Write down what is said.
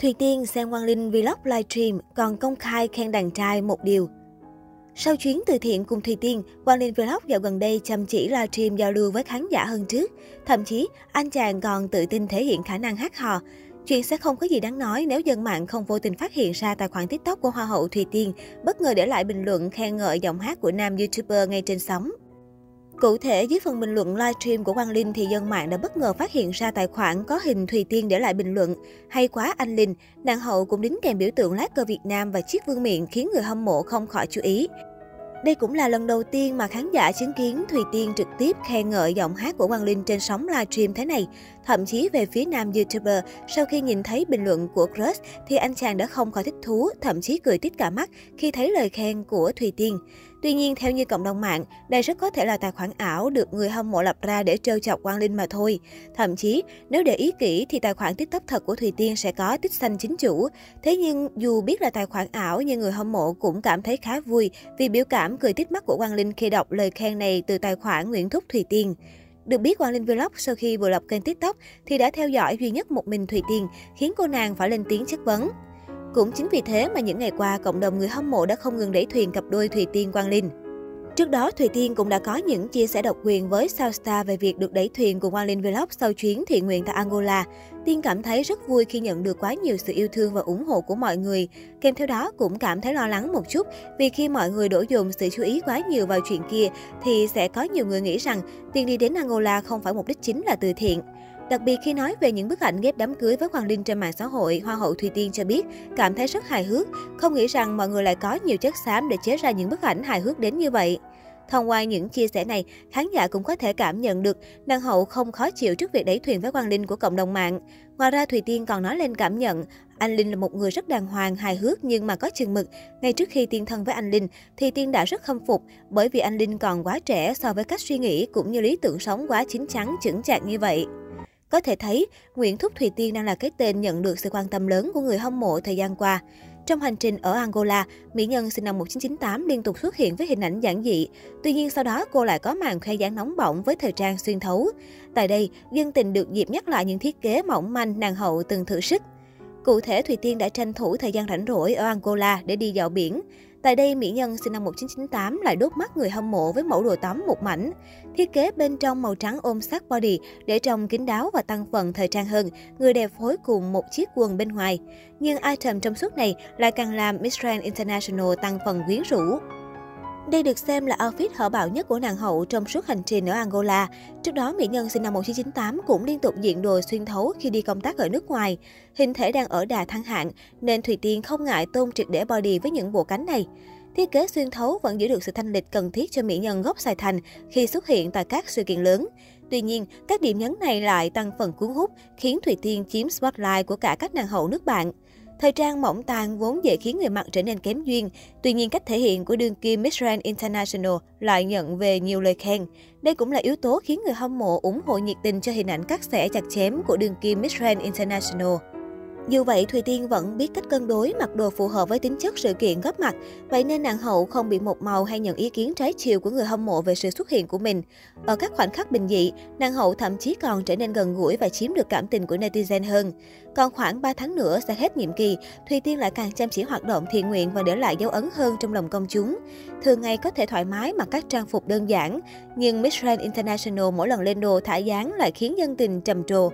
Thùy Tiên xem Quang Linh vlog livestream còn công khai khen đàn trai một điều. Sau chuyến từ thiện cùng Thùy Tiên, Quang Linh Vlog dạo gần đây chăm chỉ livestream giao lưu với khán giả hơn trước. Thậm chí, anh chàng còn tự tin thể hiện khả năng hát hò. Chuyện sẽ không có gì đáng nói nếu dân mạng không vô tình phát hiện ra tài khoản TikTok của Hoa hậu Thùy Tiên bất ngờ để lại bình luận khen ngợi giọng hát của nam YouTuber ngay trên sóng. Cụ thể, dưới phần bình luận livestream của Quang Linh thì dân mạng đã bất ngờ phát hiện ra tài khoản có hình Thùy Tiên để lại bình luận. Hay quá anh Linh, nàng hậu cũng đính kèm biểu tượng lá cờ Việt Nam và chiếc vương miện khiến người hâm mộ không khỏi chú ý. Đây cũng là lần đầu tiên mà khán giả chứng kiến Thùy Tiên trực tiếp khen ngợi giọng hát của Quang Linh trên sóng livestream thế này. Thậm chí về phía nam YouTuber, sau khi nhìn thấy bình luận của Crush thì anh chàng đã không khỏi thích thú, thậm chí cười tít cả mắt khi thấy lời khen của Thùy Tiên. Tuy nhiên, theo như cộng đồng mạng, đây rất có thể là tài khoản ảo được người hâm mộ lập ra để trêu chọc Quang Linh mà thôi. Thậm chí, nếu để ý kỹ thì tài khoản TikTok thật của Thùy Tiên sẽ có tích xanh chính chủ. Thế nhưng, dù biết là tài khoản ảo nhưng người hâm mộ cũng cảm thấy khá vui vì biểu cảm cười tít mắt của Quang Linh khi đọc lời khen này từ tài khoản Nguyễn Thúc Thùy Tiên. Được biết Quang Linh Vlog sau khi vừa lập kênh TikTok thì đã theo dõi duy nhất một mình Thùy Tiên, khiến cô nàng phải lên tiếng chất vấn. Cũng chính vì thế mà những ngày qua, cộng đồng người hâm mộ đã không ngừng đẩy thuyền cặp đôi Thùy Tiên Quang Linh. Trước đó, Thùy Tiên cũng đã có những chia sẻ độc quyền với Sao Star về việc được đẩy thuyền cùng Quang Linh Vlog sau chuyến thiện nguyện tại Angola. Tiên cảm thấy rất vui khi nhận được quá nhiều sự yêu thương và ủng hộ của mọi người. Kèm theo đó cũng cảm thấy lo lắng một chút vì khi mọi người đổ dồn sự chú ý quá nhiều vào chuyện kia thì sẽ có nhiều người nghĩ rằng Tiên đi đến Angola không phải mục đích chính là từ thiện. Đặc biệt khi nói về những bức ảnh ghép đám cưới với Hoàng Linh trên mạng xã hội, Hoa hậu Thùy Tiên cho biết cảm thấy rất hài hước, không nghĩ rằng mọi người lại có nhiều chất xám để chế ra những bức ảnh hài hước đến như vậy. Thông qua những chia sẻ này, khán giả cũng có thể cảm nhận được nàng hậu không khó chịu trước việc đẩy thuyền với Quang Linh của cộng đồng mạng. Ngoài ra, Thùy Tiên còn nói lên cảm nhận, anh Linh là một người rất đàng hoàng, hài hước nhưng mà có chừng mực. Ngay trước khi tiên thân với anh Linh, thì Tiên đã rất khâm phục bởi vì anh Linh còn quá trẻ so với cách suy nghĩ cũng như lý tưởng sống quá chín chắn, chững chạc như vậy. Có thể thấy, Nguyễn Thúc Thùy Tiên đang là cái tên nhận được sự quan tâm lớn của người hâm mộ thời gian qua. Trong hành trình ở Angola, mỹ nhân sinh năm 1998 liên tục xuất hiện với hình ảnh giản dị. Tuy nhiên sau đó cô lại có màn khoe dáng nóng bỏng với thời trang xuyên thấu. Tại đây, dân tình được dịp nhắc lại những thiết kế mỏng manh nàng hậu từng thử sức. Cụ thể, Thùy Tiên đã tranh thủ thời gian rảnh rỗi ở Angola để đi dạo biển. Tại đây, mỹ nhân sinh năm 1998 lại đốt mắt người hâm mộ với mẫu đồ tắm một mảnh. Thiết kế bên trong màu trắng ôm sát body để trông kín đáo và tăng phần thời trang hơn, người đẹp phối cùng một chiếc quần bên ngoài. Nhưng item trong suốt này lại càng làm Miss Grand International tăng phần quyến rũ. Đây được xem là outfit hở bạo nhất của nàng hậu trong suốt hành trình ở Angola. Trước đó, mỹ nhân sinh năm 1998 cũng liên tục diện đồ xuyên thấu khi đi công tác ở nước ngoài. Hình thể đang ở đà thăng hạng, nên Thùy Tiên không ngại tôn triệt để body với những bộ cánh này. Thiết kế xuyên thấu vẫn giữ được sự thanh lịch cần thiết cho mỹ nhân gốc Sài Thành khi xuất hiện tại các sự kiện lớn. Tuy nhiên, các điểm nhấn này lại tăng phần cuốn hút, khiến Thùy Tiên chiếm spotlight của cả các nàng hậu nước bạn. Thời trang mỏng tàn vốn dễ khiến người mặc trở nên kém duyên. Tuy nhiên, cách thể hiện của đương kim Miss Grand International lại nhận về nhiều lời khen. Đây cũng là yếu tố khiến người hâm mộ ủng hộ nhiệt tình cho hình ảnh cắt xẻ chặt chém của đương kim Miss Grand International. Dù vậy, Thùy Tiên vẫn biết cách cân đối mặc đồ phù hợp với tính chất sự kiện góp mặt. Vậy nên nàng hậu không bị một màu hay nhận ý kiến trái chiều của người hâm mộ về sự xuất hiện của mình. Ở các khoảnh khắc bình dị, nàng hậu thậm chí còn trở nên gần gũi và chiếm được cảm tình của netizen hơn. Còn khoảng 3 tháng nữa sẽ hết nhiệm kỳ, Thùy Tiên lại càng chăm chỉ hoạt động thiện nguyện và để lại dấu ấn hơn trong lòng công chúng. Thường ngày có thể thoải mái mặc các trang phục đơn giản, nhưng Miss Grand International mỗi lần lên đồ thả dáng lại khiến dân tình trầm trồ.